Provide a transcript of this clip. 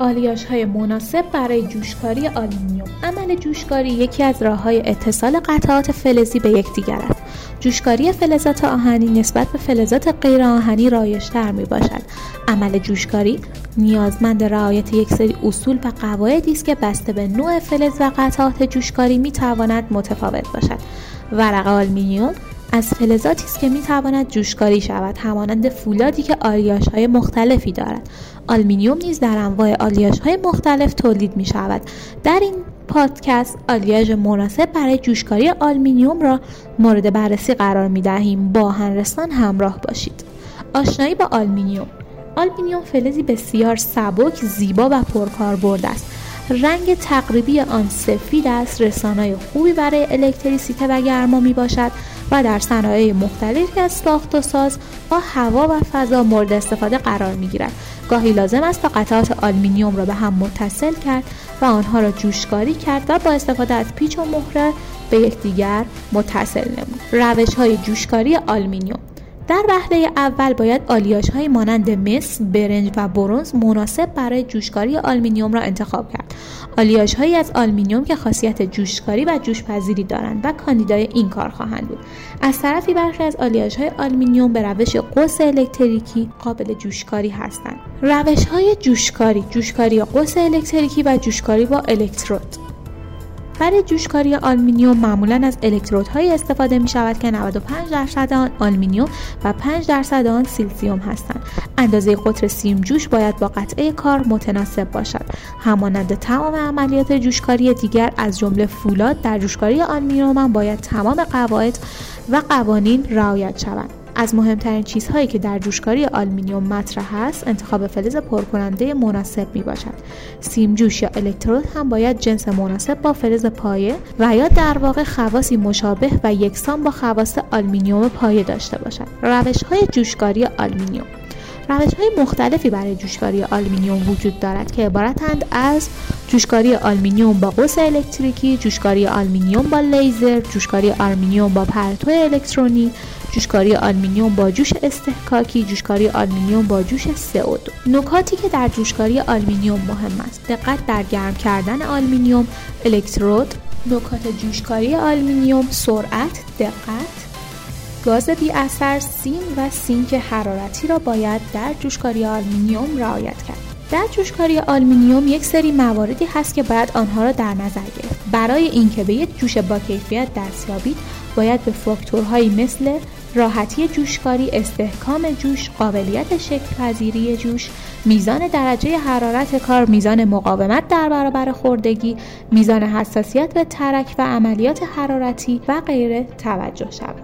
آلیاژ های مناسب برای جوشکاری آلومینیوم. عمل جوشکاری یکی از راه های اتصال قطعات فلزی به یکدیگر است. جوشکاری فلزات آهنی نسبت به فلزات غیر آهنی رایجتر می باشد عمل جوشکاری نیازمند رعایت یک سری اصول و قواعدی است که بسته به نوع فلز و قطعات جوشکاری می تواند متفاوت باشد. ورق آلومینیوم از فلزاتی است که می تواند جوشکاری شود همانند فولادی که آلیاژ های مختلفی دارد. آلمینیوم نیز در انواع آلیاژ های مختلف تولید می شود در این پادکست آلیاژ مناسب برای جوشکاری آلمینیوم را مورد بررسی قرار می دهیم با هنرستان همراه باشید. آشنایی با آلمینیوم. آلمینیوم فلزی بسیار سبک زیبا و پرکاربرد است. رنگ تقریبی آن سفید است رسانای خوبی برای الکتریسیته و گرما می باشد و در صنایع مختلفی از ساخت و ساز تا هوا و فضا مورد استفاده قرار می گیرد گاهی لازم است تا قطعات آلمینیوم را به هم متصل کرد و آنها را جوشکاری کرد و با استفاده از پیچ و مهره به یکدیگر متصل نمود روش های جوشکاری آلمینیوم در وهله اول باید آلیاژ های مانند مس، برنج و برونز مناسب برای جوشکاری آلمینیوم را انتخاب کرد. آلیاژ هایی از آلمینیوم که خاصیت جوشکاری و جوشپذیری دارند و کاندیدای این کار خواهند بود. از طرفی برخی از آلیاژ های آلمینیوم به روش قوس الکتریکی قابل جوشکاری هستند. روش های جوشکاری، جوشکاری قوس الکتریکی و جوشکاری با الکترود برای جوشکاری آلمینیوم معمولا از الکترودهایی استفاده می شود که 95 درصد آن آلمینیوم و 5 درصد آن سیلیزیوم هستند. اندازه قطر سیم جوش باید با قطعه کار متناسب باشد. همانند تمام عملیات جوشکاری دیگر از جمله فولاد در جوشکاری آلمینیوم هم باید تمام قواعد و قوانین رعایت شوند. از مهمترین چیزهایی که در جوشکاری آلمینیوم مطرح است انتخاب فلز پرکننده مناسب می باشد سیم جوش یا الکترود هم باید جنس مناسب با فلز پایه و یا در واقع خواصی مشابه و یکسان با خواص آلمینیوم پایه داشته باشد. روش های جوشکاری آلمینیوم روش های مختلفی برای جوشکاری آلمینیوم وجود دارد که عبارتند از جوشکاری آلمینیوم با قوس الکتریکی، جوشکاری آلمینیوم با لیزر، جوشکاری آلمینیوم با پرتو الکترونی، جوشکاری آلمینیوم با جوش اصطکاکی جوشکاری آلمینیوم با جوش CO2 نکاتی که در جوشکاری آلمینیوم مهم است. دقت در گرم کردن آلمینیوم الکترود. نکات جوشکاری آلمینیوم سرعت دقت. گاز بی اثر سیم و سینک حرارتی را باید در جوشکاری آلمینیوم رعایت کرد. در جوشکاری آلمینیوم یک سری مواردی هست که باید آنها را در نظر گرفت. برای اینکه به یک جوش با کیفیت دست یابید باید به فاکتورهایی مثل راحتی جوشکاری، استحکام جوش، قابلیت شکل پذیری جوش، میزان درجه حرارت کار، میزان مقاومت در برابر خوردگی، میزان حساسیت به ترک و عملیات حرارتی و غیره توجه شود.